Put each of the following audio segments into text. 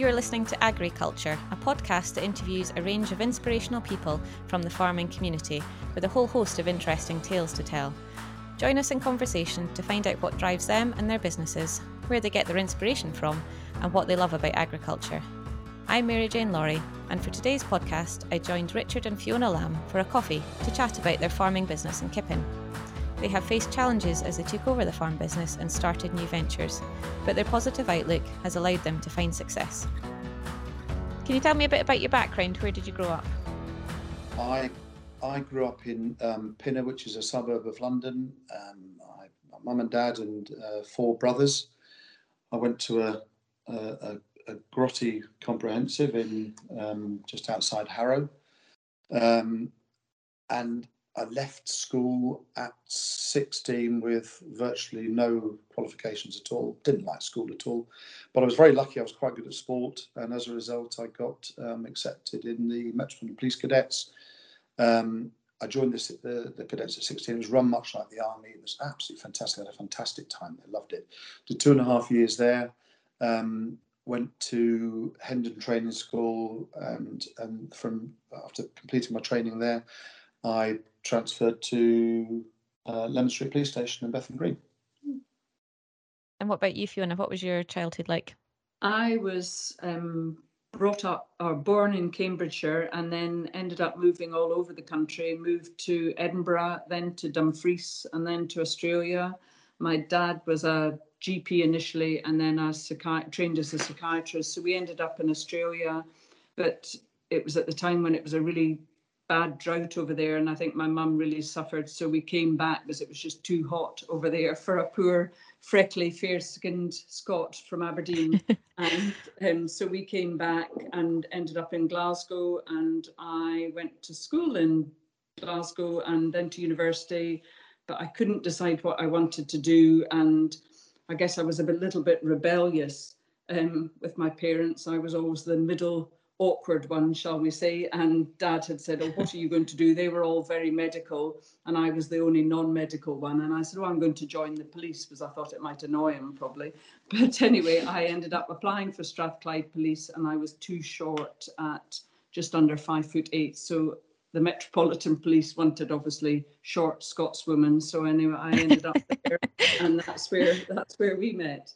You are listening to Agriculture, a podcast that interviews a range of inspirational people from the farming community with a whole host of interesting tales to tell. Join us in conversation to find out what drives them and their businesses, where they get their inspiration from, and what they love about agriculture. I'm Mary Jane Lawrie, and for today's podcast, I joined Richard and Fiona Lamb for a coffee to chat about their farming business in Kippen. They have faced challenges as they took over the farm business and started new ventures, but their positive outlook has allowed them to find success. Can you tell me a bit about your background? Where did you grow up? I I grew up in um, Pinner, which is a suburb of London. Um, I, my mum and dad and uh, four brothers. I went to a, a, a, a Grotty Comprehensive in um, just outside Harrow, um, and I left school at 16 with virtually no qualifications at all. Didn't like school at all, but I was very lucky. I was quite good at sport, and as a result, I got um, accepted in the Metropolitan Police Cadets. Um, I joined this, the, the cadets at 16. It was run much like the army. It was absolutely fantastic. I had a fantastic time. I loved it. Did two and a half years there. Um, went to Hendon Training School, and and from after completing my training there, I transferred to uh, Leman Street Police Station in Bethnal Green. And what about you, Fiona? What was your childhood like? I was um, brought up or born in Cambridgeshire and then ended up moving all over the country. Moved to Edinburgh, then to Dumfries, and then to Australia. My dad was a GP initially, and then a psychi- trained as a psychiatrist. So we ended up in Australia, but it was at the time when it was a really bad drought over there, and I think my mum really suffered. So we came back because it was just too hot over there for a poor, freckly, fair-skinned Scot from Aberdeen. and um, so we came back and ended up in Glasgow, and I went to school in Glasgow and then to university, but I couldn't decide what I wanted to do, and I guess I was a bit, little bit rebellious um, with my parents. I was always the middle awkward one, shall we say. And dad had said, Oh, what are you going to do? They were all very medical, and I was the only non medical one. And I said, Oh, I'm going to join the police because I thought it might annoy him probably. But anyway, I ended up applying for Strathclyde Police, and I was too short at just under five foot eight. So the Metropolitan Police wanted obviously short Scotswomen. So anyway, I ended up there, and that's where that's where we met.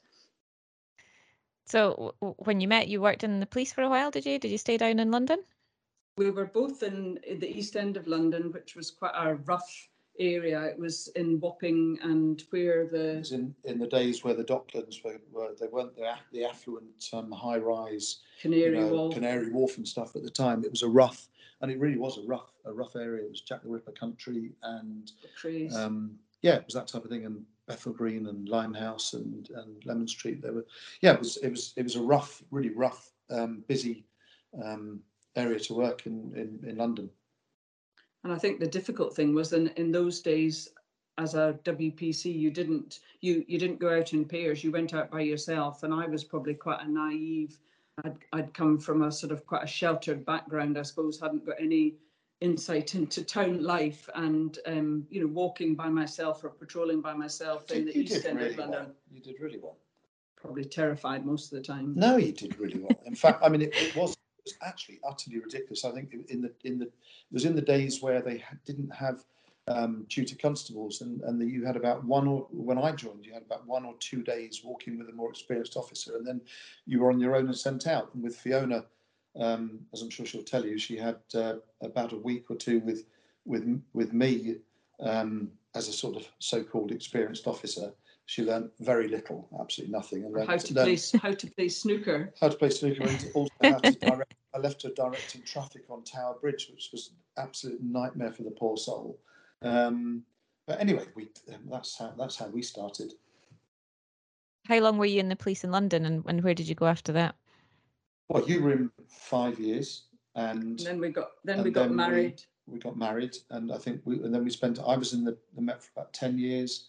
So w- when you met, you worked in the police for a while, did you? Did you stay down in London? We were both in, in the east end of London, which was quite a rough area. It was in Wapping and where It the was in, in the days where the Docklands were, were they weren't the, the affluent um, high rise Canary you know, Wharf. Canary Wharf and stuff at the time. It was a rough, and it really was a rough a rough area. It was Jack the Ripper country, and um, yeah, it was that type of thing. And Bethnal Green and Limehouse and, and Leman Street. They were yeah, it was it was it was a rough, really rough, um, busy um, area to work in, in in London. And I think the difficult thing was in, in those days, as a WPC, you didn't you you didn't go out in pairs. You went out by yourself, and I was probably quite a naive. I'd, I'd come from a sort of quite a sheltered background, I suppose, hadn't got any insight into town life, and um, you know, walking by myself or patrolling by myself in You- the east did end really of London. well. You did really well. Probably terrified most of the time. No, you did really well. In fact, I mean, it, it was it was actually utterly ridiculous. I think in the in the it was in the days where they didn't have um, duty constables, and and the, you had about one or when I joined, you had about one or two days walking with a more experienced officer, and then you were on your own and sent out. And with Fiona, um, as I'm sure she'll tell you, she had uh, about a week or two with with with me um, as a sort of so-called experienced officer. She learned very little, absolutely nothing, and Or how to learnt- play how to play snooker. how to play snooker and also how to direct. I left her directing traffic on Tower Bridge, which was an absolute nightmare for the poor soul. Um, but anyway, we that's how that's how we started. How long were you in the police in London, and, and where did you go after that? Well, you were in five years, and And then we got then we got then married. we got married, and I think we and then we spent. I was in the, the Met for about ten years,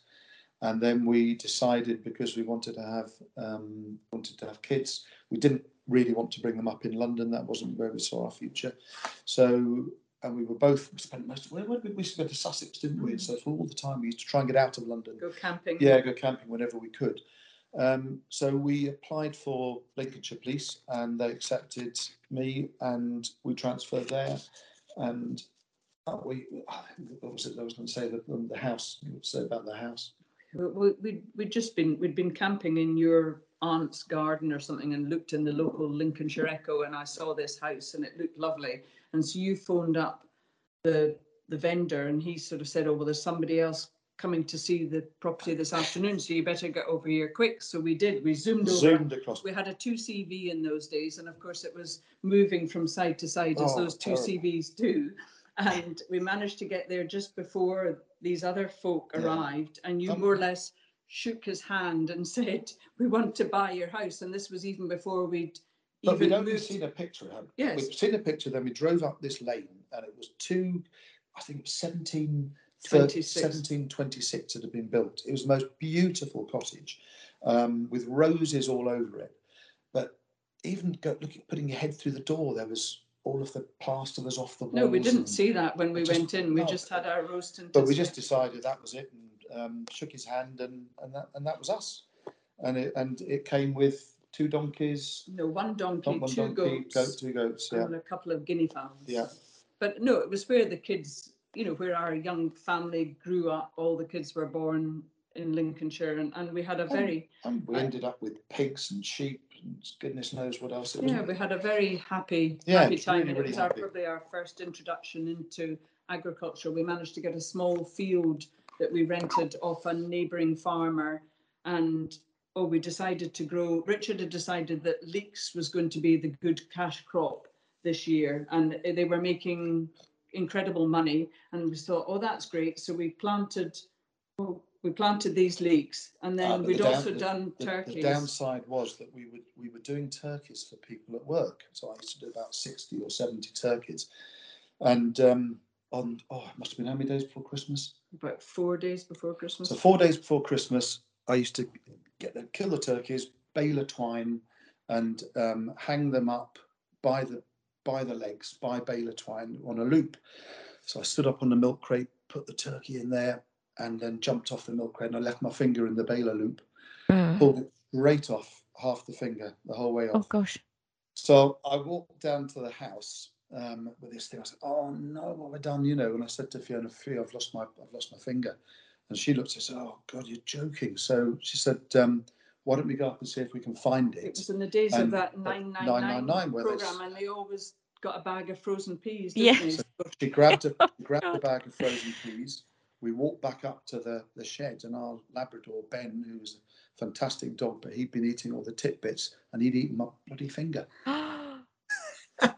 and then we decided because we wanted to have um, wanted to have kids. We didn't really want to bring them up in London. That wasn't where we saw our future. So, and we were both we spent most. Where, where did we, we used to go to Sussex, didn't we? And so for all the time we used to try and get out of London. Go camping. Yeah, go camping whenever we could. Um, so we applied for Lincolnshire Police and they accepted me and we transferred there. And uh, we, what was it I was going to say? The, the house, say about the house. We, we, we'd, we'd just been, we'd been camping in your aunt's garden or something and looked in the local Lincolnshire Echo and I saw this house and it looked lovely. And so you phoned up the, the vendor and he sort of said, oh, well, there's somebody else coming to see the property this afternoon, so you better get over here quick. So we did, we zoomed over. Zoomed across. We had a two CV in those days, and of course it was moving from side to side as Oh, those two terrible. CVs do. And we managed to get there just before these other folk Yeah. arrived, and you Um, more or less shook his hand and said, "We want to buy your house." And this was even before we'd But we'd even only moved. seen a picture. hadn't we? Yes. We'd seen a picture, then we drove up this lane and it was two, I think it was 17, 26. 1726 that had been built. It was the most beautiful cottage um, with roses all over it. But even go, looking, putting your head through the door, there was all of the plaster was off the walls. No, we didn't see that when we just- went in. We no. just had our roast and. But we just decided that was it and um, shook his hand and, and, that, and that was us. And it, and it came with two donkeys, No, one donkey, one two donkey, goats. goat, two goats, yeah. and a couple of guinea fowls. Yeah. But no, it was where the kids, you know, where our young family grew up. All the kids were born in Lincolnshire, and, and we had a very And we ended up with pigs and sheep and goodness knows what else. It was yeah, we had a very happy Yeah, happy time, really, and it really was our, probably our first introduction into agriculture. We managed to get a small field that we rented off a neighbouring farmer, and oh, we decided to grow. Richard had decided that leeks was going to be the good cash crop this year, and they were making incredible money. And we thought, oh, that's great. So we planted, we planted these leeks, and then but we'd the down- also the- done the, turkeys. the downside was that we would we were doing turkeys for people at work. So I used to do about sixty or seventy turkeys, and um, on oh, it must have been how many days before Christmas? about four days before Christmas. So four days before Christmas, I used to get them, kill the turkeys, bale a twine, and um, hang them up by the by the legs by baler twine on a loop. So I stood up on the milk crate, put the turkey in there, and then jumped off the milk crate. And I left my finger in the baler loop, Mm. pulled it right off half the finger the whole way off. Oh gosh. So I walked down to the house um, with this thing. I said, "Oh no, what have I done?" You know, and I said to Fiona, "Fiona, I've lost my, I've lost my finger," and she looked and said, "Oh God, you're joking." So she said, um, "Why don't we go up and see if we can find It it?" was in the days of And that that 999 999 where program, and they always got a bag of frozen peas, Yeah. So she grabbed a grabbed a bag of frozen peas. We walked back up to the, the shed, and our Labrador Ben, who was a fantastic dog, but he'd been eating all the tidbits, and he'd eaten my bloody finger.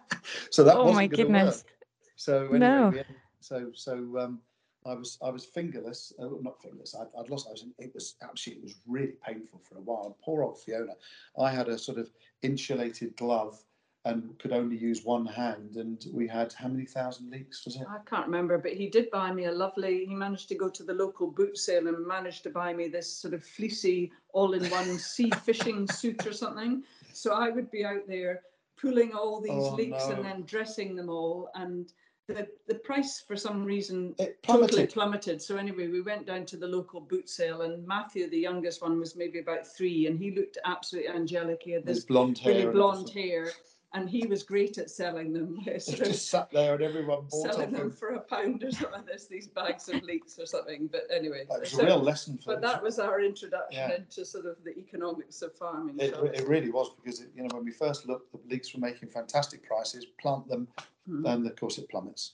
So that Oh wasn't my goodness. work. So anyway, No. we so so um, I was I was fingerless, uh, not fingerless. I, I'd lost. I was. It was actually it was really painful for a while. Poor old Fiona. I had a sort of insulated glove and could only use one hand, and we had how many thousand leaks was it? I can't remember, but he did buy me a lovely. He managed to go to the local boot sale and managed to buy me this sort of fleecy, all-in-one sea fishing suit or something. So I would be out there pulling all these Oh, leaks no. and then dressing them all, and the the price for some reason It totally plummeted. plummeted. So anyway, we went down to the local boot sale, and Matthew, the youngest one, was maybe about three, and he looked absolutely angelic. He had this blonde hair. really and blonde everything. hair, and he was great at selling them. He just sat there and everyone bought selling them for a pound or something. There's these bags of leeks or something. But anyway, It was so- a real lesson for but that was our introduction Yeah. into sort of the economics of farming. It, so- it really was because it, you know when we first looked, the leeks were making fantastic prices. Plant them, Hmm. and of course it plummets.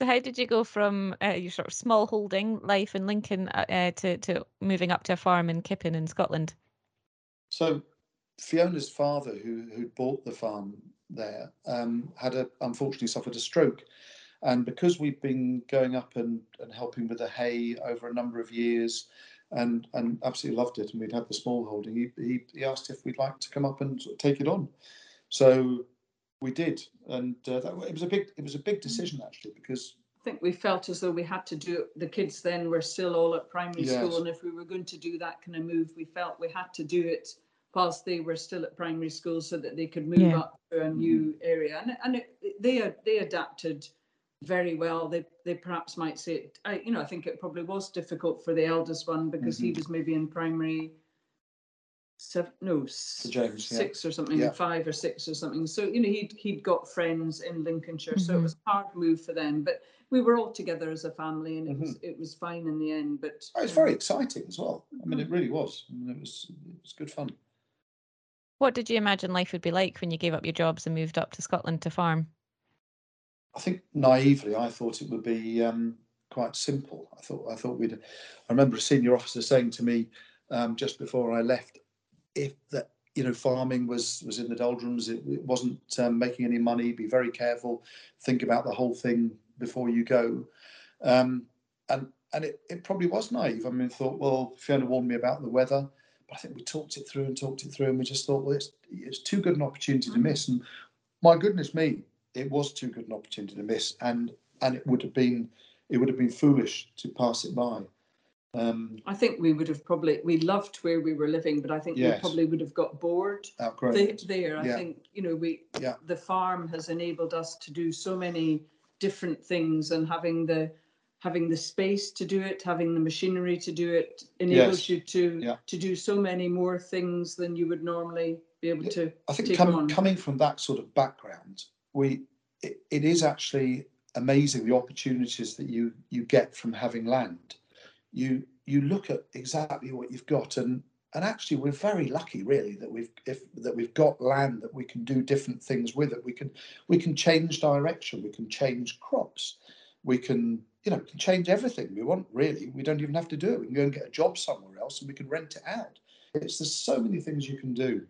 So how did you go from uh, your sort of small holding life in Lincoln uh, uh, to to moving up to a farm in Kippen in Scotland? So Fiona's father, who who bought the farm there, um, had a unfortunately suffered a stroke, and because we've been going up and, and helping with the hay over a number of years, and and absolutely loved it, and we'd had the small holding. He he, he asked if we'd like to come up and take it on, so we did, and uh, that, it was a big it was a big decision actually because I think we felt as though we had to do it. The kids then were still all at primary Yes. school, and if we were going to do that kind of move, we felt we had to do it whilst they were still at primary school, so that they could move Yeah. up to a new area. And and it, they they adapted very well. They they perhaps might say, it, I, you know, I think it probably was difficult for the eldest one because he was maybe in primary seven, no, For James, yeah. six or something, Yeah. five or six or something. So you know, he'd he'd got friends in Lincolnshire, so it Mhm. was a hard move for them. But we were all together as a family, and it was Mm-hmm. it was fine in the end. But Oh, it's um, very exciting as well. I mean, it really was. I mean, it was it was good fun. What did you imagine life would be like when you gave up your jobs and moved up to Scotland to farm? I think naively, I thought it would be um, quite simple. I thought I thought we'd. I remember a senior officer saying to me um, just before I left, if that you know farming was was in the doldrums, it, it wasn't um, making any money. Be very careful. Think about the whole thing before you go. Um, and and it, it probably was naive. I mean, thought, well, Fiona warned me about the weather, but I think we talked it through and talked it through, and we just thought, well, it's it's too good an opportunity to Mhm. miss. And my goodness me, it was too good an opportunity to miss, and and it would have been it would have been foolish to pass it by. Um, I think we would have probably we loved where we were living, but I think we probably would have got bored the- it. there. I Yeah. think you know we Yeah. the farm has enabled us to do so many different things, and having the having the space to do it, having the machinery to do it, enables Yes. you to Yeah. to do so many more things than you would normally be able to. I think com- coming from that sort of background, we it, it is actually amazing the opportunities that you you get from having land. You you look at exactly what you've got, and and actually we're very lucky, really, that we've if that we've got land that we can do different things with it. We can we can change direction, we can change crops, we can you know can change everything we want. Really, we don't even have to do it. We can go and get a job somewhere else, and we can rent it out. It's there's so many things you can do.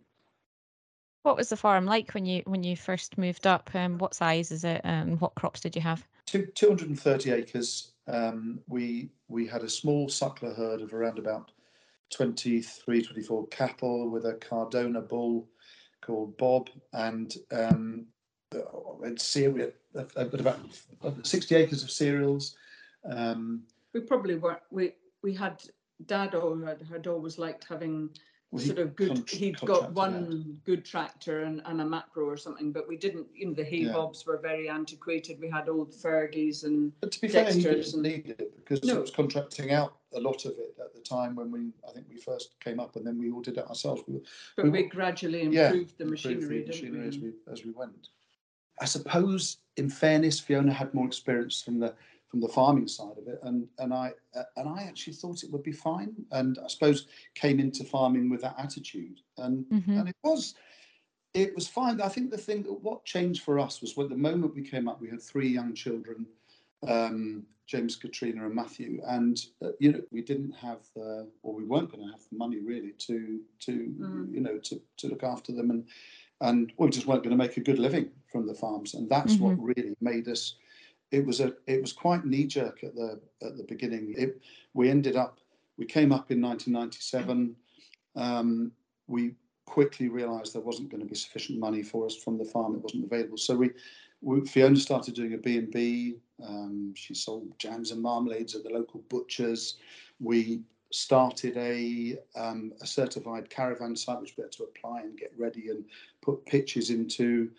What was the farm like when you when you first moved up? Um, what size is it, and what crops did you have? Two, 230 acres. Um, we we had a small suckler herd of around about 23, 24 cattle with a Cardona bull called Bob, and um, and cereal. I've got about 60 acres of cereals. Um, We probably weren't. We we had dad al- had, had always liked having well, sort of good. contr- he'd got one good tractor and, and a macro or something, but we didn't. You know, the hay Yeah. bobs were very antiquated. We had old Fergies and But to be fair, he Dextas didn't and- need it because No. it was contracting out a lot of it at the time when we, I think we first came up, and then we all did it ourselves. We, but We we, gradually yeah, improved the improved machinery, the didn't machinery as we? we as we went. I suppose, in fairness, Fiona had more experience from the from the farming side of it, and and I uh, and I actually thought it would be fine, and I suppose came into farming with that attitude, and Mhm. and it was it was fine. I think the thing that what changed for us was when the moment we came up, we had three young children, um, James, Katrina, and Matthew, and uh, you know we didn't have the, or we weren't going to have the money really to to Mm. you know to to look after them, and and we just weren't going to make a good living from the farms, and that's what really made us. It was a it was quite knee jerk at the at the beginning. It, we ended up we came up in 1997. Um, we quickly realised there wasn't going to be sufficient money for us from the farm. It wasn't available. So we, we Fiona started doing a B&B. Um, she sold jams and marmalades at the local butchers. We started a, um, a certified caravan site, which we had to apply and get ready and put pitches into.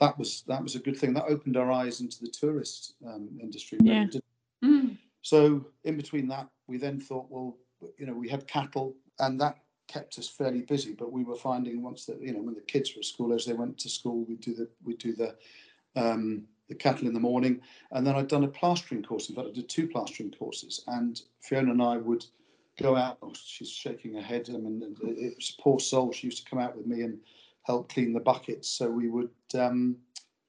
That was that was a good thing. That opened our eyes into the tourist um, industry. really, Yeah. Mm. so in between that, we then thought, well, you know, we had cattle, and that kept us fairly busy. But we were finding once that you know when the kids were at school, as they went to school, we do the we do the um, the cattle in the morning, and then I'd done a plastering course. In fact, I did two plastering courses, and Fiona and I would go out. Oh, she's shaking her head. I mean, it it was poor soul. She used to come out with me and help clean the buckets. So we would. Um,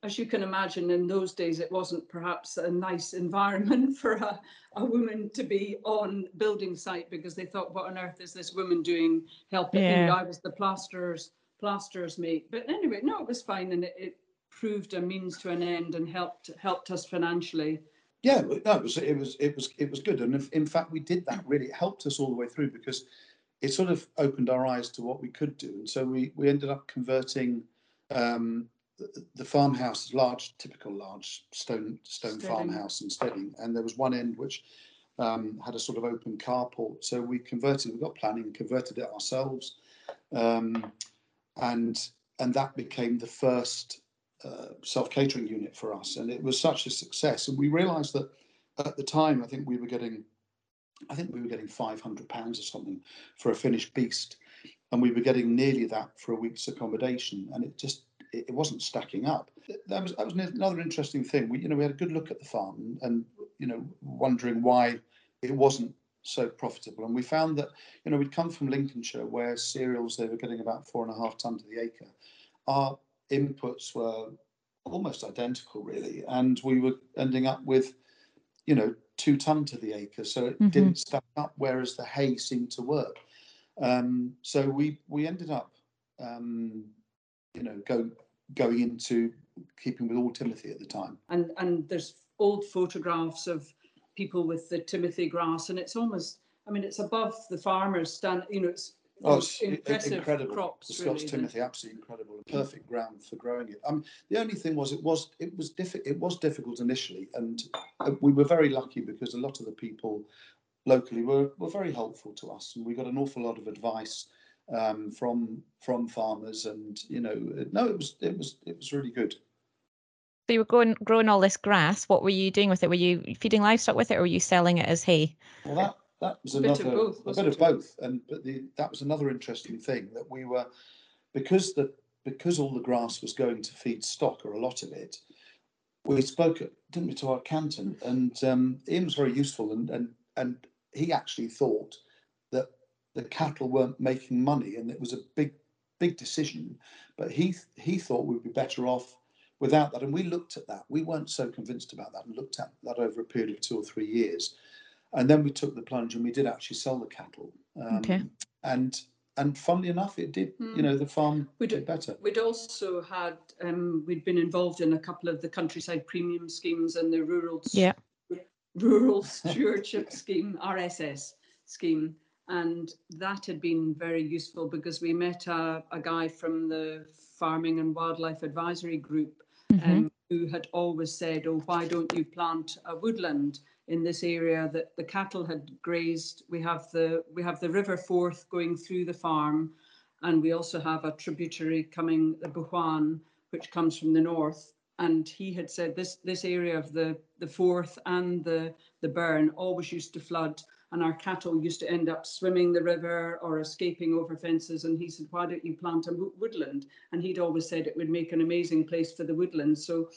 As you can imagine, in those days, it wasn't perhaps a nice environment for a, a woman to be on building site because they thought, what on earth is this woman doing helping? Yeah. I was the plasterers, plasterers mate. But anyway, no, it was fine and it, it proved a means to an end and helped helped us financially. Yeah, no, it was it was it was it was good, and if, in fact we did that really. It helped us all the way through because it sort of opened our eyes to what we could do, and so we we ended up converting um, the, the farmhouse, large, typical large stone stone Steading. farmhouse in Steading, and there was one end which um, had a sort of open carport. So we converted, we got planning, converted it ourselves, um, and and that became the first uh, self catering unit for us, and it was such a success. And we realised that at the time, I think we were getting, I think we were getting five hundred pounds or something for a finished beast, and we were getting nearly that for a week's accommodation, and it just it, it wasn't stacking up. That was that was another interesting thing. We you know we had a good look at the farm and, and you know wondering why it wasn't so profitable. And we found that, you know, we'd come from Lincolnshire where cereals they were getting about four and a half ton to the acre. Our inputs were almost identical, really, and we were ending up with, you know, two ton to the acre. So it Mhm. didn't stack up, whereas the hay seemed to work. Um, so we we ended up, um, you know, go going into keeping with all Timothy at the time. and and there's old photographs of people with the timothy grass and it's almost i mean it's above the farmers stand you know it's Oh, it's i- i- impressive incredible. crops the Scots really, the- Timothy, absolutely incredible. A perfect ground for growing it. Um, the only thing was, it was it was diffi- It was difficult initially, and uh, we were very lucky because a lot of the people locally were were very helpful to us, and we got an awful lot of advice um, from from farmers. And you know, no, it was it was it was really good. So you were growing growing all this grass. What were you doing with it? Were you feeding livestock with it, or were you selling it as hay? Well, that that was A bit of another both, a bit of both, and but the that was another interesting thing that we were because the because all the grass was going to feed stock or a lot of it. We spoke, didn't we, to our accountant, and um, Ian was very useful, and and and he actually thought that the cattle weren't making money, and it was a big big decision. But he he thought we'd be better off without that, and we looked at that. We weren't so convinced about that, and looked at that over a period of two or three years. And then we took the plunge and we did actually sell the cattle. Um, Okay. And and funnily enough, it did. Hmm. You know, the farm We did did- better. We'd also had, um, we'd been involved in a couple of the countryside premium schemes and the rural Yeah. rural stewardship scheme, RSS scheme. And that had been very useful because we met a, a guy from the Farming and Wildlife Advisory Group Mhm. um, who had always said, oh, why don't you plant a woodland in this area that the cattle had grazed? We have the, we have the River Forth going through the farm and we also have a tributary coming, the Boquhan, which comes from the north. And he had said this, this area of the, the Forth and the, the Burn always used to flood and our cattle used to end up swimming the river or escaping over fences. And he said, why don't you plant a woodland? And he'd always said it would make an amazing place for the woodland. So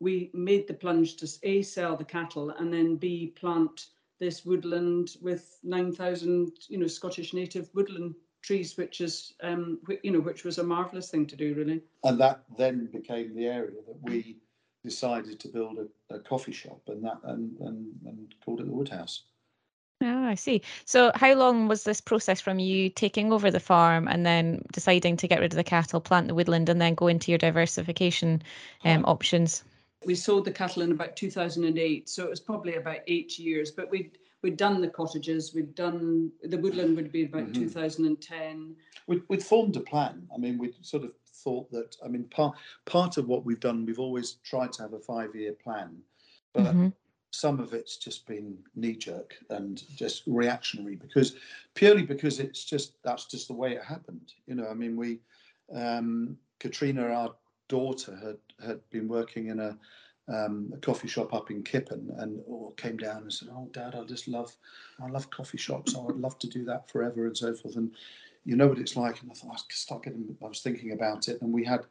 we made the plunge to A, sell the cattle and then B, plant this woodland with 9,000, you know, Scottish native woodland trees, which is, um, you know, which was a marvellous thing to do, really. And that then became the area that we decided to build a, a coffee shop and that and, and and called it the Woodhouse. Oh, I see. So how long was this process from you taking over the farm and then deciding to get rid of the cattle, plant the woodland, and then go into your diversification um, options? We sold the cattle in about 2008, so it was probably about eight years. But we'd we'd done the cottages, we'd done the woodland would be about Mhm. 2010. We'd, we'd formed a plan. I mean, we'd sort of thought that. I mean, part part of what we've done, we've always tried to have a five year plan, but Mhm. Some of it's just been knee jerk and just reactionary because purely because it's just that's just the way it happened. You know, I mean, we um, Katrina, our daughter, had had been working in a um, a coffee shop up in Kippen and or came down and said, "Oh, Dad, I just love, I love coffee shops. I would love to do that forever and so forth." And you know what it's like. And I thought I start getting. I was thinking about it, and we had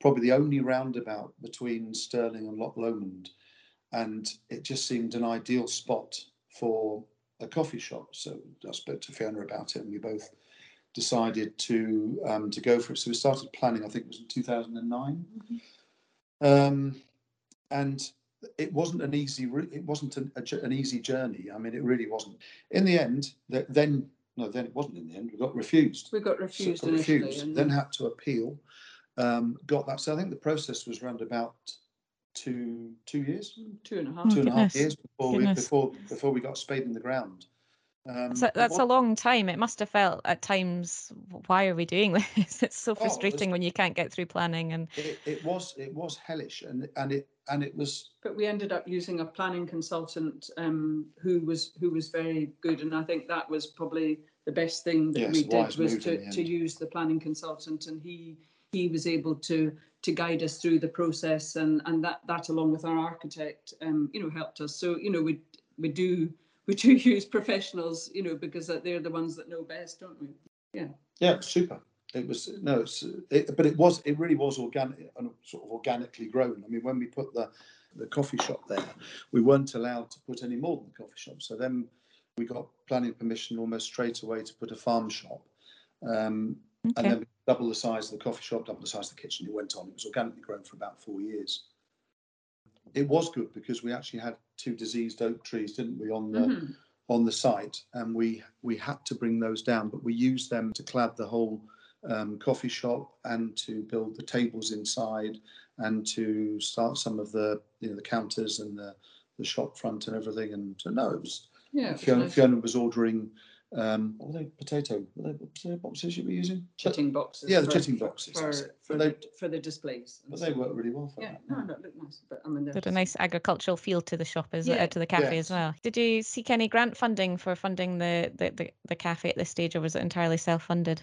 probably the only roundabout between Stirling and Loch Lomond, and it just seemed an ideal spot for a coffee shop. So I spoke to Fiona about it, and we both decided to um, to go for it. So we started planning. I think it was in two thousand and nine. Um, and it wasn't an easy. It wasn't an, a, an easy journey. I mean, it really wasn't. In the end, th- then no, then it wasn't in the end. We got refused. We got So refused got refused, then had to appeal. Um, got that. So I think the process was around about two two years, two and a half. Oh, two and a half goodness, years before we before before we got a spade in the ground. Um, So it that's a long time. It must have felt at times, why are we doing this? It's so Oh, it's- frustrating when you can't get through planning and It, it was it was hellish, and and it and it was But we ended up using a planning consultant um, who was who was very good, and I think that was probably the best thing that Yes, we did was to, to end. use the planning consultant, and he he was able to to guide us through the process, and and that that along with our architect, um, you know, helped us. So you know, we we do we do use professionals, you know, because they're the ones that know best, don't we? Yeah. Yeah, super. It was no, it's it, but it was it really was organic and sort of organically grown. I mean, when we put the the coffee shop there, we weren't allowed to put any more than the coffee shop. So then we got planning permission almost straight away to put a farm shop. Um, okay. And then double the size of the coffee shop, double the size of the kitchen. It went on. It was organically grown for about four years. It was good because we actually had two diseased oak trees, didn't we, on the mm-hmm. on the site, and we we had to bring those down, but we used them to clad the whole um, coffee shop and to build the tables inside and to start some of the you know the counters and the the shop front and everything. And so no, it was yeah. Fiona, nice. Fiona was ordering um, what were they? Potato. Were they potato boxes you were using? Chitting boxes. Yeah, the chitting boxes. For, for, they, the, for the displays. But they work really well for yeah, that. No, no, look nice. But I mean, did a nice agricultural feel to the shop as yeah. uh, to the cafe yes. as well. Did you seek any grant funding for funding the, the, the, the cafe at this stage, or was it entirely self funded?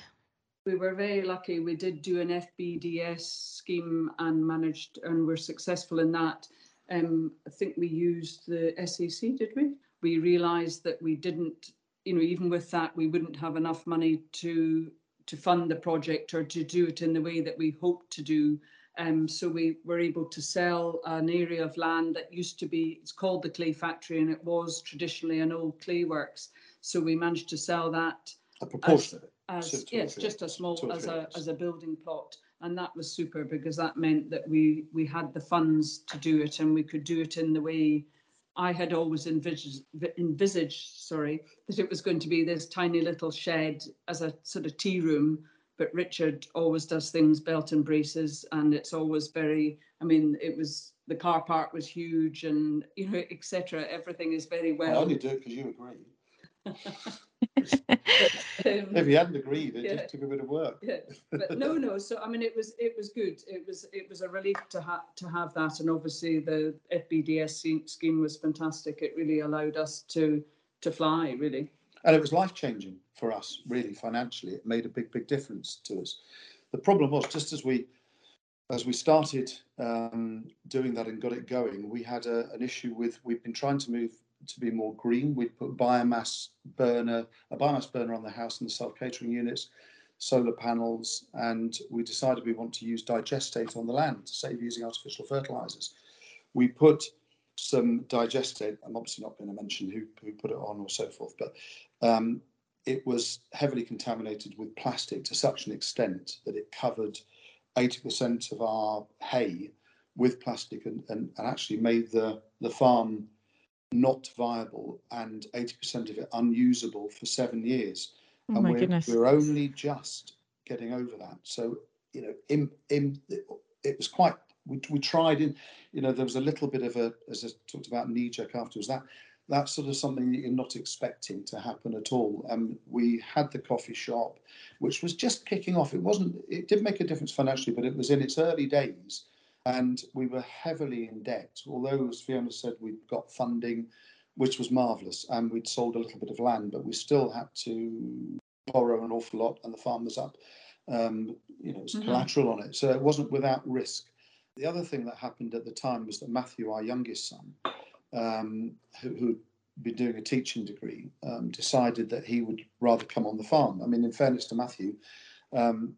We were very lucky. We did do an FBDS scheme and managed, and were successful in that. Um, I think we used the SEC, did we? We realised that we didn't you know, even with that, we wouldn't have enough money to to fund the project or to do it in the way that we hoped to do. Um, so we were able to sell an area of land that used to be, it's called the clay factory, and it was traditionally an old clay works. So we managed to sell that. A proportion as, as yes, just a small as a as a building plot, and that was super because that meant that we we had the funds to do it, and we could do it in the way I had always envisaged, envisaged, sorry, that it was going to be this tiny little shed as a sort of tea room. But Richard always does things belt and braces, and it's always very. I mean, it was the car park was huge, and you know, etc. Everything is very well. I only do it because you agree. Um, if he hadn't agreed, it yeah, just took a bit of work. Yeah, but no, no. So I mean, it was it was good. It was it was a relief to have to have that, and obviously the FBDS scheme was fantastic. It really allowed us to to fly, really. And it was life changing for us, really financially. It made a big big difference to us. The problem was just as we as we started um, doing that and got it going, we had a, an issue with we've been trying to move to be more green. We put biomass burner, a biomass burner on the house and the self catering units, solar panels, and we decided we want to use digestate on the land to save using artificial fertilizers. We put some digestate. I'm obviously not going to mention who, who put it on or so forth, but um, it was heavily contaminated with plastic to such an extent that it covered 80% of our hay with plastic and, and, and actually made the, the farm not viable and 80% of it unusable for seven years. Oh and my we're, goodness. we're only just getting over that. So, you know, in, in, it was quite, we, we tried in, you know, there was a little bit of a, as I talked about knee jerk afterwards, that that's sort of something that you're not expecting to happen at all. And um, we had the coffee shop, which was just kicking off. It wasn't, it did make a difference financially, but it was in its early days and we were heavily in debt. Although, as Fiona said, we'd got funding, which was marvellous, and we'd sold a little bit of land, but we still had to borrow an awful lot, and the farm was up. Um, you know, it was mm-hmm. collateral on it, so it wasn't without risk. The other thing that happened at the time was that Matthew, our youngest son, um, who, who'd been doing a teaching degree, um, decided that he would rather come on the farm. I mean, in fairness to Matthew, um,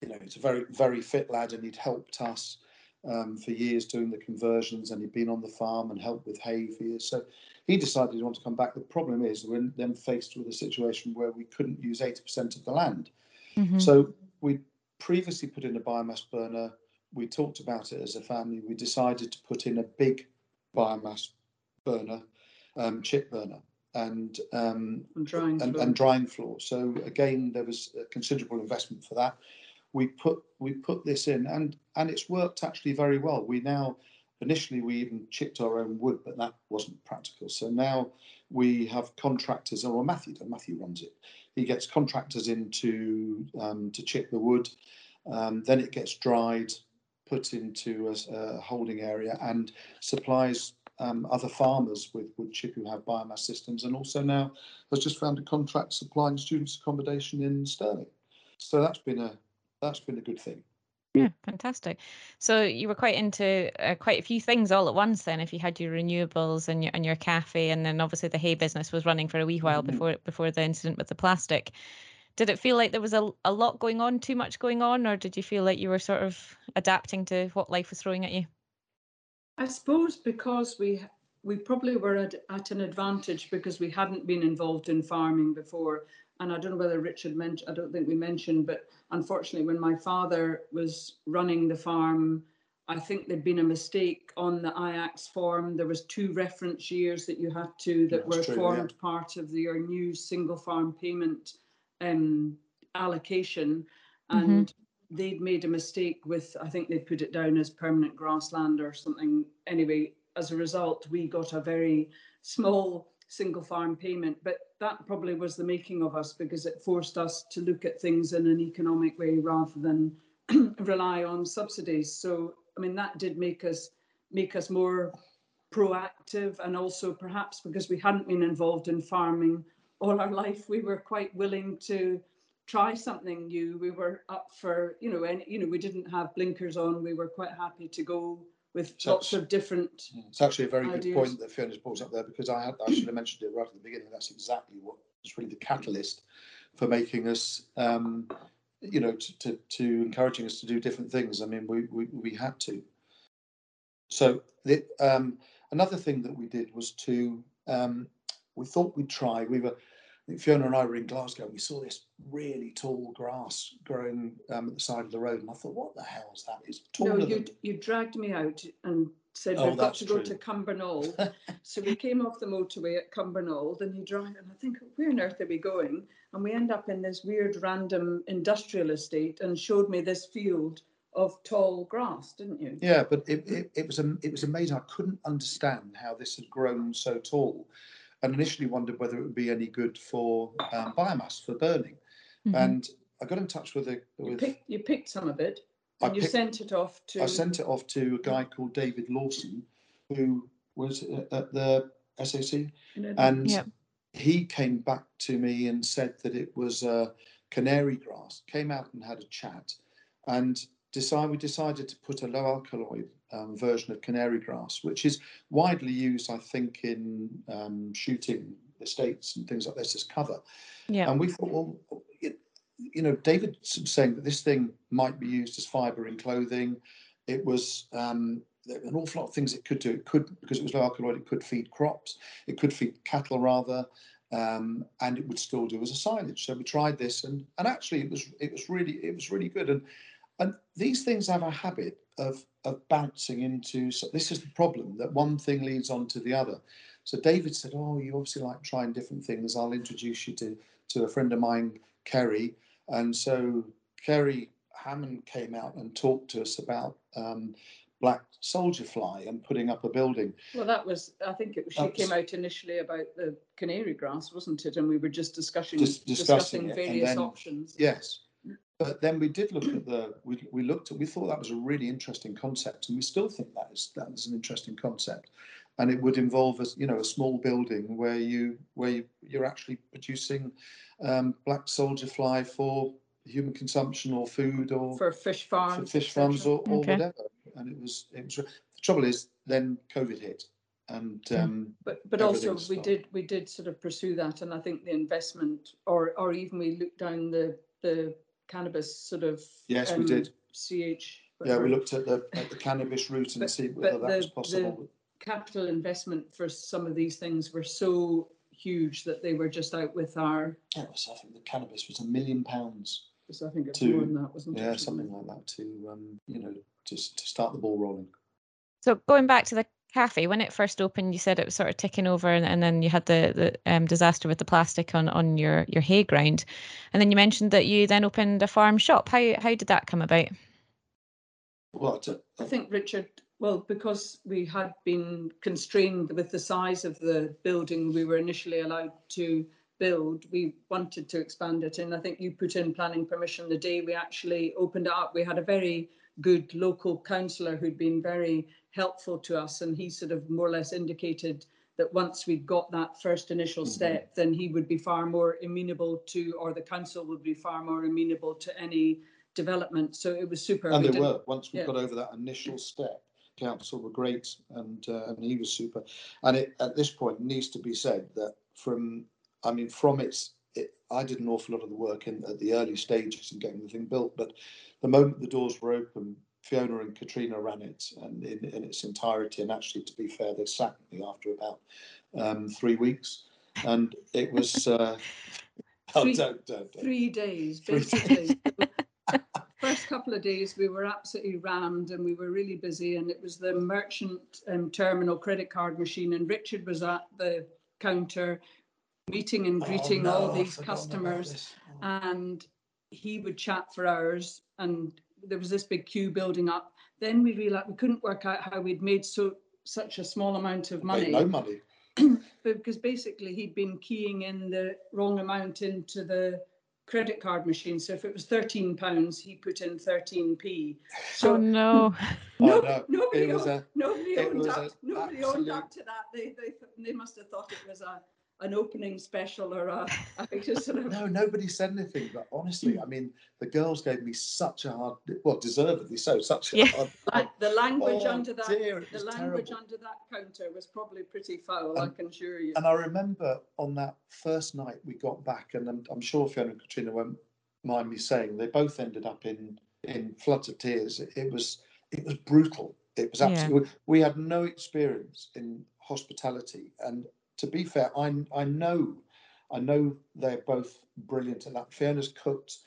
you know, he's a very, very fit lad, and he'd helped us um, for years doing the conversions and he'd been on the farm and helped with hay for years. So he decided he wanted to come back. The problem is we're then faced with a situation where we couldn't use 80% of the land. Mm-hmm. So we previously put in a biomass burner. We talked about it as a family. We decided to put in a big biomass burner, um, chip burner. And, um, and, drying and, and, drying floor. So again, there was a considerable investment for that we put we put this in and and it's worked actually very well. We now initially we even chipped our own wood but that wasn't practical. So now we have contractors or matthew matthew runs it. He gets contractors in to um, to chip the wood. Um, then it gets dried put into a, a holding area and supplies um, other farmers with wood chip who have biomass systems. And also now has just found a contract supplying students accommodation in stirling. So that's been a that's been a good thing. Yeah, fantastic. So you were quite into uh, quite a few things all at once. Then, if you had your renewables and your and your cafe, and then obviously the hay business was running for a wee while mm-hmm. before before the incident with the plastic. did it feel like there was a, a lot going on, too much going on, or did you feel like you were sort of adapting to what life was throwing at you? I suppose because we we probably were at, at an advantage because we hadn't been involved in farming before. And I don't know whether Richard mentioned, I don't think we mentioned, but unfortunately, when my father was running the farm, I think there'd been a mistake on the IACS form. There was two reference years that you had to that That's were true, formed part of the, your new single farm payment um, allocation, Mhm. and they'd made a mistake with. I think they put it down as permanent grassland or something. Anyway, as a result, we got a very small single farm payment, but that probably was the making of us because it forced us to look at things in an economic way rather than rely on subsidies. So, I mean, that did make us make us more proactive, and also perhaps because we hadn't been involved in farming all our life, we were quite willing to try something new. We were up for, you know, and you know, we didn't have blinkers on. We were quite happy to go with So lots of different. It's actually a very good point that Fiona's brought up there because I, had, I should have mentioned it right at the beginning. That's exactly what was really the catalyst for making us, um, you know, to, to, to encouraging us to do different things. I mean, we, we, we had to. So the, um, another thing that we did was to, um, we thought we'd try, we were, Fiona and I were in Glasgow and we saw this really tall grass growing um, at the side of the road. And I thought, what the hell is that? It's No, taller you than you dragged me out and said Oh, we've got that's to go true. to Cumbernauld. so we came off the motorway at Cumbernauld and you drive and I think where on earth are we going? And we end up in this weird random industrial estate and showed me this field of tall grass, didn't you? Yeah, but it, it, it was it was amazing. I couldn't understand how this had grown so tall, and initially wondered whether it would be any good for um, biomass for burning. Mhm. And I got in touch with a You picked you picked some of it I you picked- sent it off to I sent it off to a guy called David Lawson, who was at- at the SAC, and Yep. he came back to me and said that it was uh, canary grass. Came out and had a chat, and decide we decided to put a low alkaloid um, version of canary grass, which is widely used, I think, in um, shooting estates and things like this as cover. Yeah. And we thought, well, it, you know, David was saying that this thing might be used as fibre in clothing. It was um, there an awful lot of things it could do. It could, because it was low alkaloid, it could feed crops, it could feed cattle rather, um, and it would still do as a silage. So we tried this, and and actually it was it was really it was really good. And and these things have a habit of of bouncing into. So this is the problem that one thing leads on to the other. So David said, "Oh, you obviously like trying different things. I'll introduce you to to a friend of mine, Kerry." And so Kerry Hammond came out and talked to us about um, black soldier fly and putting up a building. Well, that was, I think it was, she That came out initially about the canary grass, wasn't it? And we were just discussing, Dis- discussing discussing various then- options. Yes. But then we did look at the, we, we looked at, we thought that was a really interesting concept, and we still think that is that is an interesting concept, and it would involve a you know a small building where you where you, you're actually producing um, black soldier fly for human consumption or food or For fish for farms. fish farms or, or Okay. whatever. And it was it was the trouble is then COVID hit, and um, But, but also everything's we did, we did sort of pursue that and I think the investment or, or even we looked down the, the cannabis sort of. Yes, we um, did. CH. yeah, we looked at the at the cannabis route and But- see whether but that was the- possible. Capital investment for some of these things were so huge that they were just out with our, Yeah, it was, I think the cannabis was a million pounds. so I think it's To- more than that, wasn't it? Yeah, something like that to um, you know just to start the ball rolling. So going back to the cafe, when it first opened, you said it was sort of ticking over, and, and then you had the the um, disaster with the plastic on on your your hay ground, and then you mentioned that you then opened a farm shop. How how did that come about? Well, I think Richard, well, because we had been constrained with the size of the building we were initially allowed to build, we wanted to expand it. And I think you put in planning permission the day we actually opened it up. We had a very good local councillor who'd been very helpful to us. And he sort of more or less indicated that once we'd got that first initial Mhm. step, then he would be far more amenable to, or the council would be far more amenable to any development. So it was super. and We they were once we yeah. got over that initial step. Council were great, and uh, and he was super. And it, at this point, needs to be said that from I mean, from its it, I did an awful lot of the work in at the early stages in getting the thing built. But the moment the doors were open, Fiona and Katrina ran it and in, in its entirety. And actually, to be fair, they sacked me after about um, three weeks, and it was. Uh, oh, Three- don't, don't, don't. Three days, Three basically. First couple of days, we were absolutely rammed and we were really busy. And it was the merchant um, terminal credit card machine, and Richard was at the counter meeting and Oh, greeting no, all these customers. Oh. and he would chat for hours and there was this big queue building up then we realized we couldn't work out how we'd made so such a small amount of Made money no money. because basically he'd been keying in the wrong amount into the credit card machine so if it was 13 pounds he put in 13p so oh no. no, Oh, no. nobody, It was owned, a- nobody it owned was up. a Nobody owned up to that. They they they must have thought it was a an opening special or a, a just sort of No, nobody said anything. But honestly, I mean, the girls gave me such a hard, well, deservedly so, such a Yeah. hard. Like the language Oh, under that, dear, the language terrible. under that counter was probably pretty foul. I can assure you. And I remember on that first night we got back, and I'm, I'm sure Fiona and Katrina won't mind me saying they both ended up in in floods of tears. It, it was it was brutal. It was Yeah. absolutely. We had no experience in hospitality, and to be fair, I I know I know they're both brilliant at that. Fiona's cooked,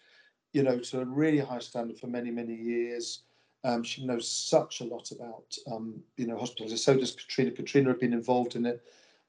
you know, to a really high standard for many many years. Um, she knows such a lot about um, you know hospitality. So does Katrina. Katrina had been involved in it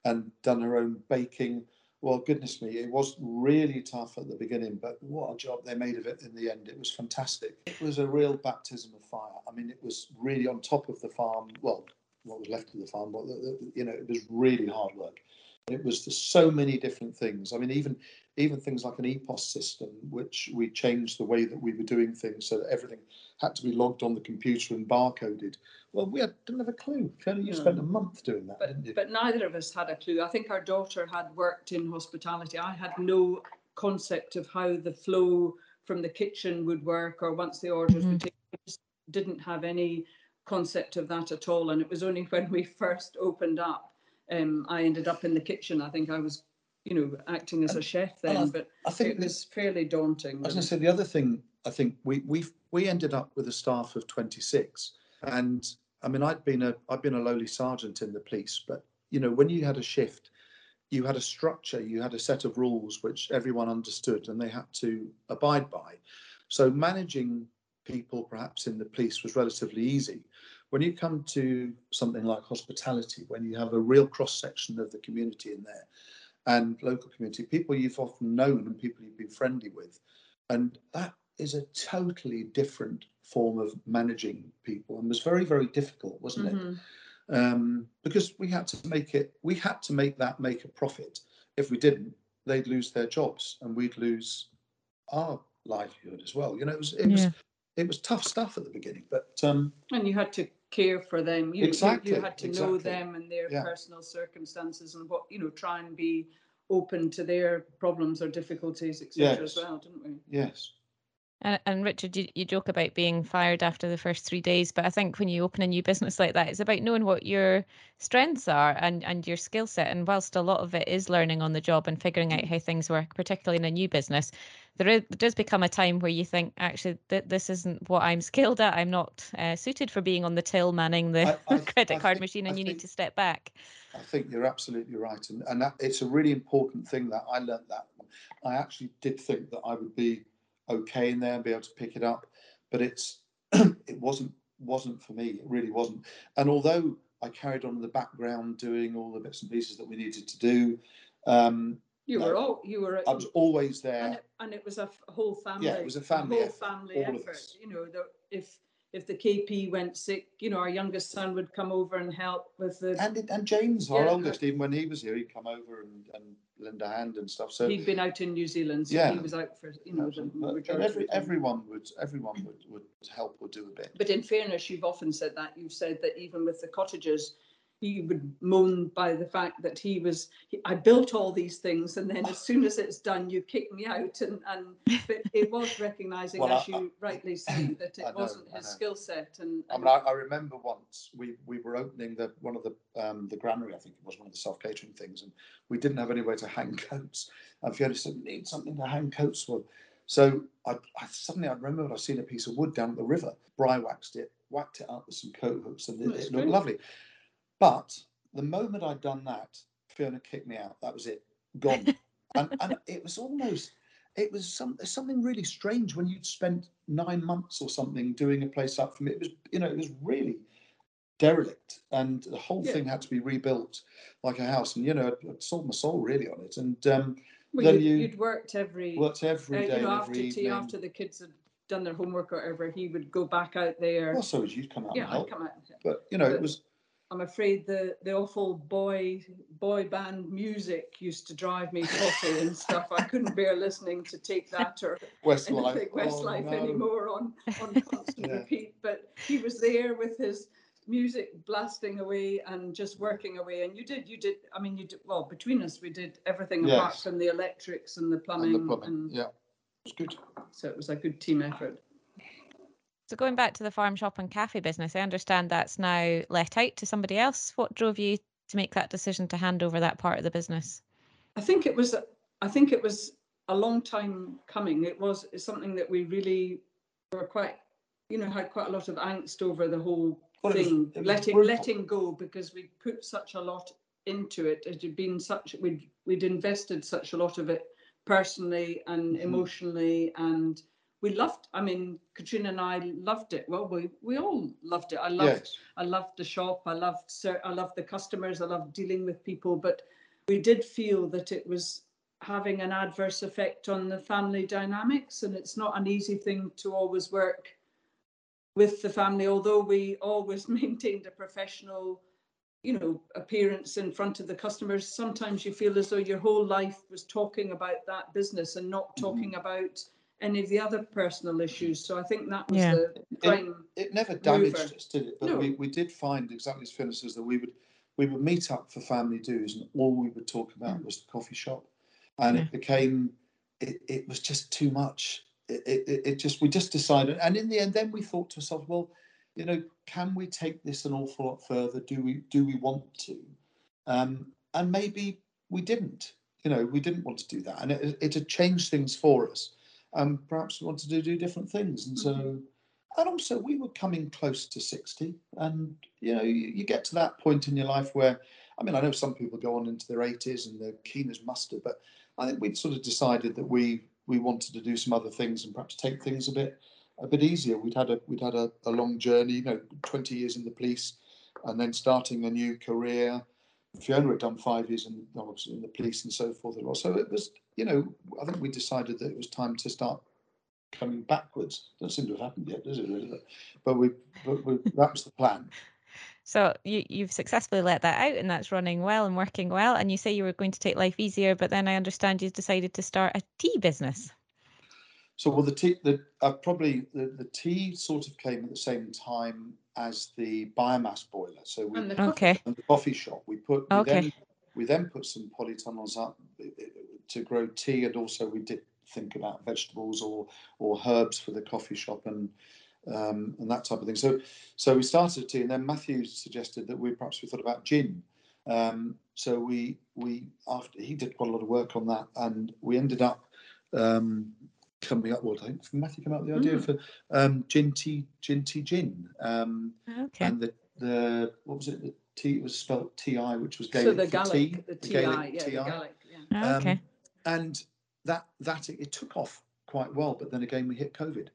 and done her own baking. Well, goodness me, it was really tough at the beginning, but what a job they made of it in the end. It was fantastic. It was a real baptism of fire. I mean, it was really on top of the farm. Well, what was left of the farm, but the, the, you know, it was really hard work. It was the, so many different things. I mean, even even things like an EPOS system, which we changed the way that we were doing things so that everything had to be logged on the computer and barcoded. Well, we had, didn't have a clue. Fiona, you No. spent a month doing that, but didn't you? but neither of us had a clue. I think our daughter had worked in hospitality. I had no concept of how the flow from the kitchen would work or once the orders Mhm. would take. I just didn't have any concept of that at all. And it was only when we first opened up, um, I ended up in the kitchen. I think I was, you know, acting as a chef then, I- but I think it was fairly daunting. As I was going to say the other thing. I think we we we ended up with a staff of twenty six, and I mean I'd been a I'd been a lowly sergeant in the police, but you know when you had a shift, you had a structure, you had a set of rules which everyone understood and they had to abide by. So managing people perhaps in the police was relatively easy. When you come to something like hospitality, when you have a real cross section of the community in there and local community, people you've often known and people you've been friendly with, and that is a totally different form of managing people and was very, very difficult, wasn't it? Mhm. um, because we had to make it we had to make that make a profit if we didn't they'd lose their jobs and we'd lose our livelihood as well you know it was it was Yeah. It was tough stuff at the beginning but um And you had to care for them. You, you- Exactly, you, had to know them and their Yeah. personal circumstances and what, you know, try and be open to their problems or difficulties, etc. Yes. as well, didn't we? yes And, and Richard, you, you joke about being fired after the first three days, but I think when you open a new business like that, it's about knowing what your strengths are and, and your skill set. And whilst a lot of it is learning on the job and figuring out how things work, particularly in a new business, there, is, there does become a time where you think, actually, th- this isn't what I'm skilled at. I'm not uh, suited for being on the till manning the I- I- credit I card think- machine, and you need to step back. i think you're absolutely right and, and that, it's a really important thing that i learnt that i actually did think that i would be okay in there and be able to pick it up but it's it wasn't wasn't for me it really wasn't and although i carried on in the background doing all the bits and pieces that we needed to do um You were all, you were, I was always and there. it, and it was a whole family. Yeah, it was a family whole effort, family all effort. You know, the, if if the KP went sick, you know, our youngest son would come over and help with the. And and James, our Yeah. oldest, even when he was here, he'd come over and, and lend a hand and stuff. So He'd been out in New Zealand, so Yeah. he was out for you know the every, of the time. everyone would everyone would, would help or do a bit. But in fairness, you've often said that. You've said that even with the cottages, he would moan by the fact that he was he, I built all these things and then as soon as it's done you kick me out and and but it was recognizing Well, as I- you rightly say that it know, wasn't his skill set and, I mean, I, I remember once we, we were opening the one of the um, the granary, I think it was one of the self catering things, and we didn't have anywhere to hang coats. And Fiona said, We "Need something to hang coats with." So I, I suddenly I remembered I'd seen a piece of wood down at the river. Bry waxed it, whacked it up with some coat hooks, and it, it looked lovely. But the moment I'd done that, Fiona kicked me out. That was it, gone. and and it was almost it was some something really strange when you'd spent nine months or something doing a place up from it. It was you know it was really derelict, and the whole Yeah. thing had to be rebuilt like a house. And you know, I'd, I'd sold my soul really on it, and um, well, then you'd, you you'd worked every worked uh, every day, you know every after tea after the kids had done their homework or whatever he would go back out there well, so as you'd come out yeah and I'd come out but you know, it was I'm afraid the the awful boy boy band music used to drive me potty and stuff. I couldn't bear listening to take that or Westlife. Westlife oh, no. anymore on on constant Yeah. repeat. But he was there with his music blasting away and just working away. And you did you did I mean you did well between us we did everything apart from the electrics and the plumbing And and, the plumbing, yeah, it's good. so it was a good team effort. So going back to the farm shop and cafe business, I understand that's now let out to somebody else. What drove you to make that decision to hand over that part of the business? I think it was I think it was a long time coming. It was something that we really were quite you know had quite a lot of angst over the whole Well, it was- thing, it was letting brutal. letting go because we put such a lot into it. It had been such we'd we'd invested such a lot of it personally and Mhm. emotionally and we loved I mean Katrina and I loved it. Well we we all loved it. I loved Yes, I loved the shop. I loved I loved the customers. I loved dealing with people. But we did feel that it was having an adverse effect on the family dynamics, and it's not an easy thing to always work with the family. Although we always maintained a professional, you know, appearance in front of the customers, sometimes you feel as though your whole life was talking about that business and not Mhm. talking about any of the other personal issues. So I think that was Yeah. the prime. it never damaged mover. us, did it? But No. we, we did find exactly as Fiona says that we would we would meet up for family dues, and all we would talk about Mm. was the coffee shop, and Yeah. it became it, it was just too much. It, it, it- it just we just decided, and in the end, then we thought to ourselves, well, you know, can we take this an awful lot further? Do we do we want to? Um, and maybe we didn't. You know, we didn't want to do that, and it, it had changed things for us. Um, perhaps wanted to do different things, and so Mhm. and also we were coming close to 60 and you know you, you get to that point in your life where i mean i know some people go on into their 80s and they're keen as mustard but i think we'd sort of decided that we we wanted to do some other things and perhaps take things a bit a bit easier. We'd had a we'd had a, a long journey you know 20 years in the police and then starting a new career fiona had done five years in obviously in the police and so forth so it was you know i think we decided that it was time to start coming backwards. Doesn't seem to have happened yet, does it? Really? But we, but we, that was the plan. So you, you've successfully let that out and that's running well and working well. And you say you were going to take life easier, but then I understand you've decided to start a tea business. So, well, the tea, the uh, probably the, the tea sort of came at the same time as the biomass boiler. So we And the coffee Okay. and the coffee shop. We put we Okay. then we then put some polytunnels up uh, to grow tea, and also we did think about vegetables or or herbs for the coffee shop and um, and that type of thing. So so we started tea, and then Matthew suggested that we perhaps we thought about gin. Um, so we we after he did quite a lot of work on that, and we ended up um, coming up. Well, I think Matthew came up with the idea Mm. for um, gin tea gin tea gin. Um, Okay. and the the what was it? The T it was spelled T I, which was So Gaelic the for Gaelic, tea. the TI, Gaelic yeah, the TI. Gaelic, yeah. okay. Um, and that that it, it took off quite well, but then again we hit COVID.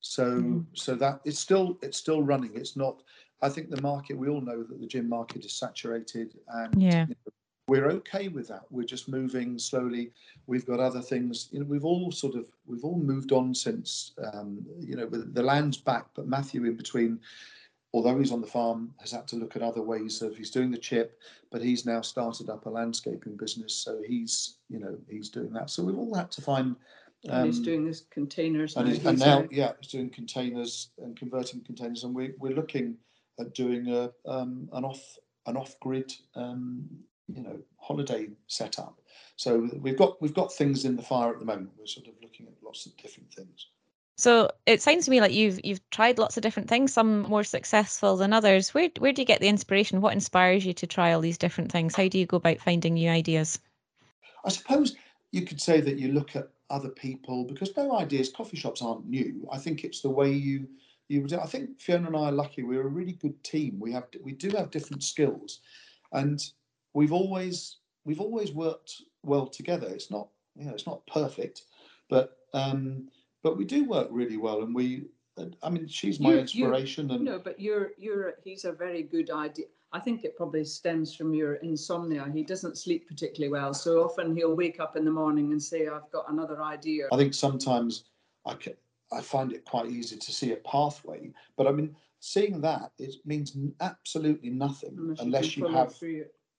So Mhm. so that it's still it's still running. It's not. I think the market. We all know that the gym market is saturated, and Yeah. you know, we're okay with that. We're just moving slowly. We've got other things. You know, we've all sort of we've all moved on since um, you know the the land's back, but Matthew in between although he's on the farm, has had to look at other ways of he's doing the chip, but he's now started up a landscaping business. So he's, you know, he's doing that. So we've all had to find. And he's um, doing this containers and, he's, and now, yeah, he's doing containers and converting containers, and we, we're looking at doing a um, an off an off-grid, um, you know, holiday setup. So we've got we've got things in the fire at the moment. We're sort of looking at lots of different things. So it sounds to me like you've you've tried lots of different things, some more successful than others. Where where do you get the inspiration? What inspires you to try all these different things? How do you go about finding new ideas? I suppose you could say that you look at other people because no ideas. Coffee shops aren't new. I think it's the way you you would. I think Fiona and I are lucky. We're a really good team. We have we do have different skills, and we've always we've always worked well together. It's not you know it's not perfect, but um, but we do work really well, and we. I mean, she's my You- you- inspiration, and No, but you're you're he's a very good idea. I think it probably stems from your insomnia. He doesn't sleep particularly well, so often he'll wake up in the morning and say, "I've got another idea." I think sometimes I can, I find it quite easy to see a pathway, but I mean, seeing that it means absolutely nothing unless can you follow have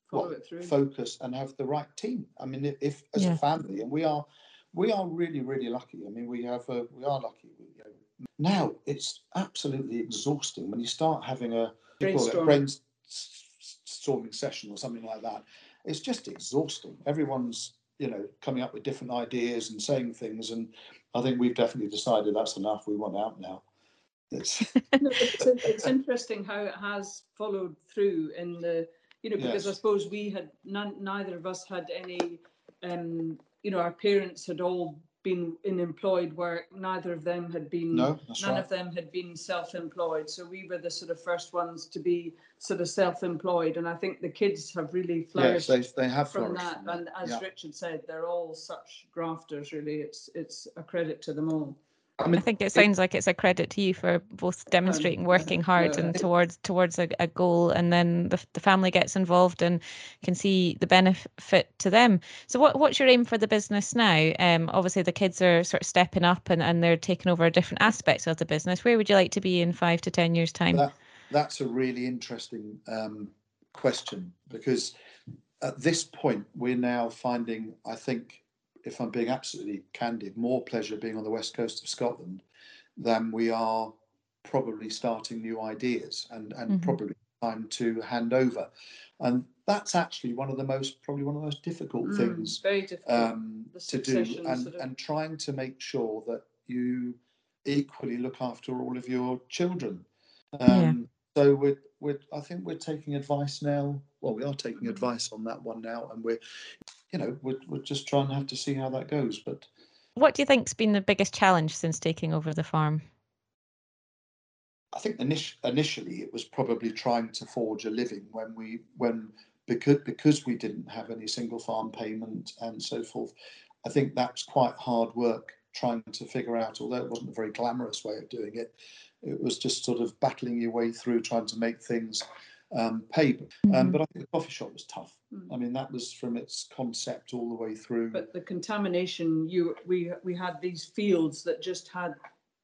follow well, it through. focus and have the right team. I mean, if, if as Yeah. a family, and we are, we are really, really lucky. I mean, we have a, we are lucky. You know, now it's absolutely exhausting when you start having a you call a Brainstorm. brainstorming session or something like that. It's just exhausting. Everyone's you know coming up with different ideas and saying things, and I think we've definitely decided that's enough. We want out now. It's No, it's, it's interesting how it has followed through in the you know because I suppose we had none, neither of us had any um you know our parents had all been in employed work neither of them had been no, none right. of them had been self-employed so we were the sort of first ones to be sort of self-employed and I think the kids have really Yes, flourished they, they have from flourished. that. and as Yeah. Richard said they're all such grafters really it's it's a credit to them all I I think it sounds like it's a credit to you for both demonstrating working hard yeah. and towards towards a, a goal, and then the, the family gets involved and can see the benefit to them. So, what what's your aim for the business now? Um, obviously the kids are sort of stepping up and, and they're taking over different aspects of the business. Where would you like to be in five to ten years' time? That, that's a really interesting um, question because at this point we're now finding, I think, if I'm being absolutely candid, more pleasure being on the west coast of Scotland than we are probably starting new ideas and, and Mhm. probably time to hand over. And that's actually one of the most, probably one of the most difficult Mm, things difficult um, to do and, sort of- and trying to make sure that you equally look after all of your children. Yeah. Um, So we're, we're, I think we're taking advice now. Well, we are taking advice on that one now, and we're, you know, we're, we're just trying to have to see how that goes. But What do you think's been the biggest challenge since taking over the farm? I think init- initially it was probably trying to forge a living when we when because because we didn't have any single farm payment and so forth. I think that's quite hard work trying to figure out. Although it wasn't a very glamorous way of doing it, it was just sort of battling your way through trying to make things um, pay. Um, Mhm. but I think the coffee shop was tough. Mm. I mean, that was from its concept all the way through. But the contamination, you we we had these fields that just had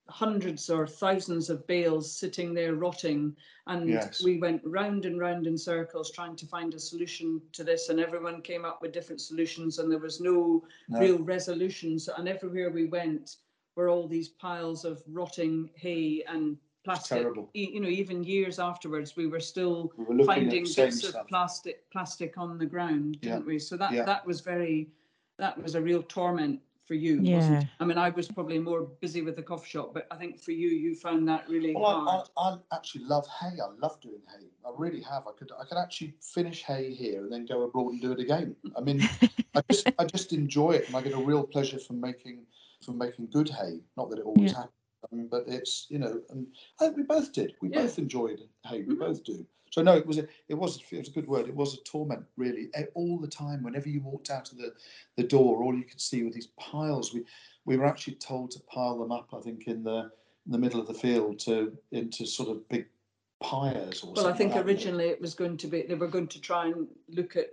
hundreds or thousands of bales sitting there rotting, and Yes. we went round and round in circles trying to find a solution to this, and everyone came up with different solutions, and there was no No. real resolutions. And everywhere we went were all these piles of rotting hay and plastic. terrible. E- You know, even years afterwards, we were still we were finding the same bits stuff. of plastic plastic on the ground, didn't we? So that Yeah. that was very that was a real torment for you, Yeah. wasn't it? I mean, I was probably more busy with the coffee shop, but I think for you, you found that really Well, I, hard. I, I actually love hay. I love doing hay. I really have. I could I could actually finish hay here and then go abroad and do it again. I mean, I just I just enjoy it, and I get a real pleasure from making from making good hay. Not that it always Yeah. happens, um, but it's you know, and I think we both did. We Yeah. both enjoyed hay. We Mhm. both do. So no, it was a it was it was a good word. It was a torment, really. All the time, whenever you walked out of the the door, all you could see were these piles. We we were actually told to pile them up. I think in the in the middle of the field to into sort of big pyres or well, I think like originally it was going to be they were going to try and look at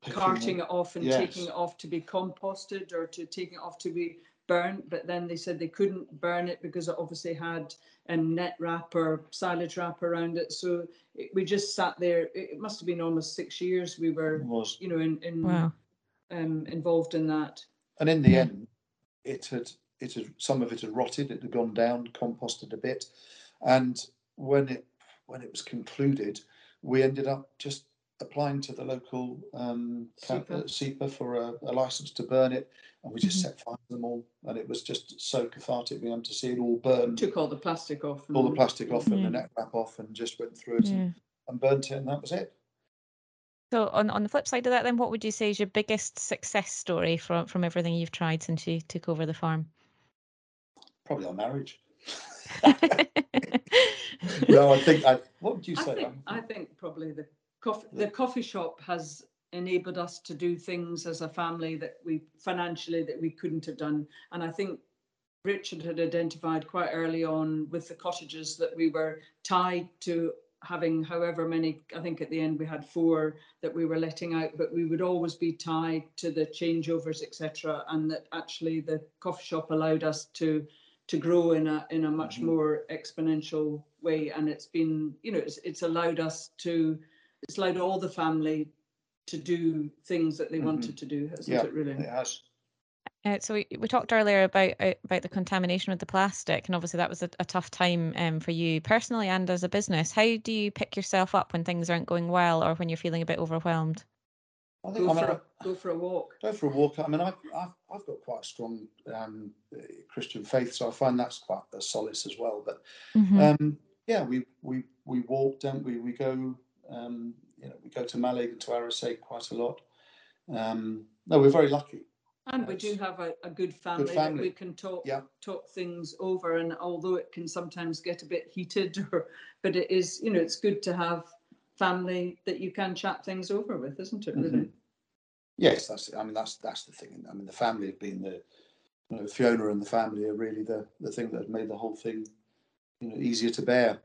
picking carting it off and Yes. taking it off to be composted or to taking it off to be burnt. But then they said they couldn't burn it because it obviously had a net wrap or silage wrap around it. So it, we just sat there. It, it must have been almost six years we were, you know, in, in Wow. um, involved in that. and in the Yeah. end, it had it had some of it had rotted. It had gone down, composted a bit, and when it when it was concluded, we ended up just applying to the local um, camp, SEPA. uh, SEPA for a, a license to burn it, and we just Mhm. set fire to them all, and it was just so cathartic being able to see it all burned, Took all the plastic off. all the and- plastic off and Yeah. the net wrap off, and just went through it Yeah. and, and burnt it, and that was it. So on, on the flip side of that, then what would you say is your biggest success story from from everything you've tried since you took over the farm? Probably our marriage. no, I think I. What would you I say? think, I think probably the coffee, the coffee shop has enabled us to do things as a family that we financially that we couldn't have done. And I think Richard had identified quite early on with the cottages that we were tied to having however many, I think at the end we had four that we were letting out, but we would always be tied to the changeovers, etc. And that actually the coffee shop allowed us to to grow in a in a much Mhm. more exponential way. And it's been, you know, it's it's allowed us to it's allowed all the family to do things that they Mhm. wanted to do, hasn't Yeah, it really? It has. Uh, so we, we talked earlier about uh, about the contamination with the plastic, and obviously that was a, a tough time um, for you personally and as a business. How do you pick yourself up when things aren't going well, or when you're feeling a bit overwhelmed? I think Go I mean, for I- a, go for a walk. go for a walk. I mean, I've, I've, I've got quite a strong um, Christian faith, so I find that's quite a solace as well. But Mhm. um, yeah, we we we walk, don't we? We go, um, you know, we go to Mallaig and to Arisaig quite a lot. Um, no, we're very lucky. And we do have a, a good family, that family. we can talk Yeah. talk things over. And although it can sometimes get a bit heated, or but it is, you know, it's good to have family that you can chat things over with, isn't it? Really? Mhm. Yes, that's. I mean, that's that's the thing. I mean, the family have been the, you know, Fiona and the family are really the the thing that made the whole thing, you know, easier to bear.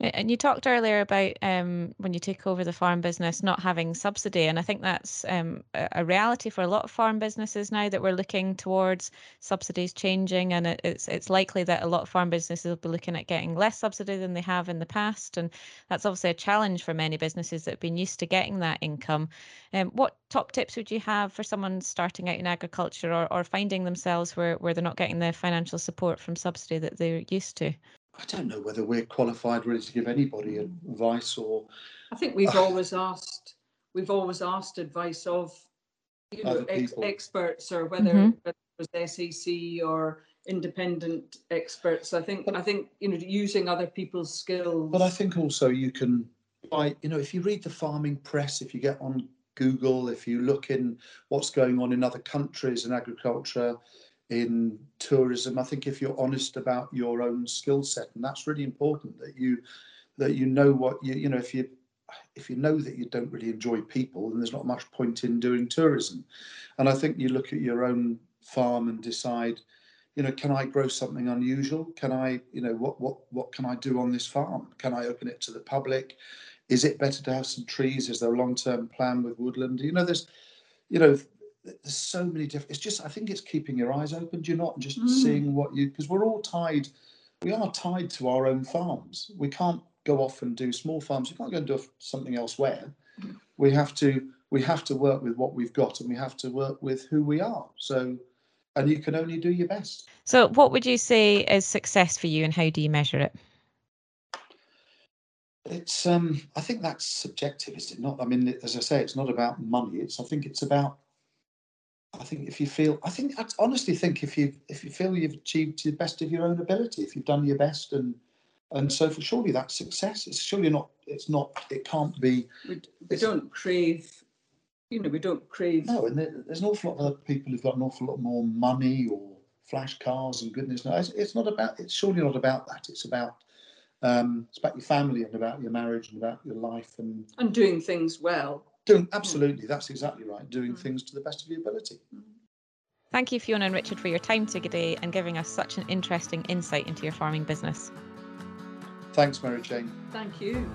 And you talked earlier about um, when you take over the farm business not having subsidy, and I think that's um, a a reality for a lot of farm businesses now that we're looking towards subsidies changing, and it's it's likely that a lot of farm businesses will be looking at getting less subsidy than they have in the past, and that's obviously a challenge for many businesses that have been used to getting that income. Um, what top tips would you have for someone starting out in agriculture or, or finding themselves where, where they're not getting the financial support from subsidy that they're used to? I don't know whether we're qualified really to give anybody advice or I think we've always asked, we've always asked advice of, you know, ex- experts or whether Mhm. it was SAC or independent experts. I think, But- I think, you know, using other people's skills. But I think also you can, by you know, if you read the farming press, if you get on Google, if you look in what's going on in other countries in agriculture, in tourism, I think if you're honest about your own skill set, and that's really important that you that you know what you you know if you if you know that you don't really enjoy people, then there's not much point in doing tourism. And I think you look at your own farm and decide, you know, can I grow something unusual? Can I, you know, what what what can I do on this farm? Can I open it to the public? Is it better to have some trees? Is there a long-term plan with woodland? You know, there's, you know, there's so many different. It's just I think it's keeping your eyes open. Do you not? And just Mm. seeing what you because we're all tied. We are tied to our own farms. We can't go off and do small farms. We can't go and do something elsewhere. We have to we have to work with what we've got, and we have to work with who we are. So, and you can only do your best. So, what would you say is success for you, and how do you measure it? It's um I think that's subjective, is it not? I mean, as I say, it's not about money. It's I think it's about I think if you feel I think I honestly think if you if you feel you've achieved to the best of your own ability, if you've done your best and and so for surely that's success. It's surely not it's not it can't be We, we don't crave, you know, we don't crave. no, and there, there's an awful lot of other people who've got an awful lot more money or flash cars and goodness knows. It's, it's not about it's surely not about that. It's about um it's about your family and about your marriage and about your life and And doing things well. Doing absolutely, that's exactly right. Doing Mm. things to the best of your ability. Thank you, Fiona and Richard, for your time today and giving us such an interesting insight into your farming business. Thanks, Mary Jane. Thank you.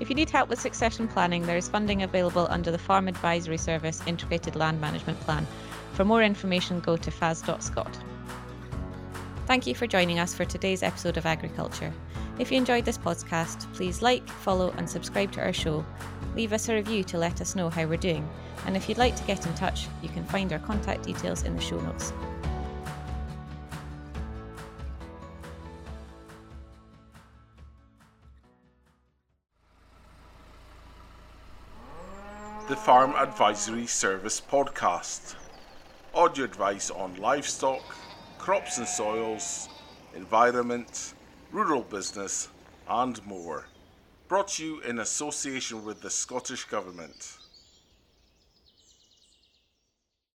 If you need help with succession planning, there is funding available under the Farm Advisory Service Integrated Land Management Plan. For more information, go to fas.scot. Thank you for joining us for today's episode of Agriculture. If you enjoyed this podcast, please like, follow, and subscribe to our show. Leave us a review to let us know how we're doing. And if you'd like to get in touch, you can find our contact details in the show notes. the Farm Advisory Service podcast. Audio advice on livestock, crops and soils, environment, rural business, and more. Brought to you in association with the Scottish Government.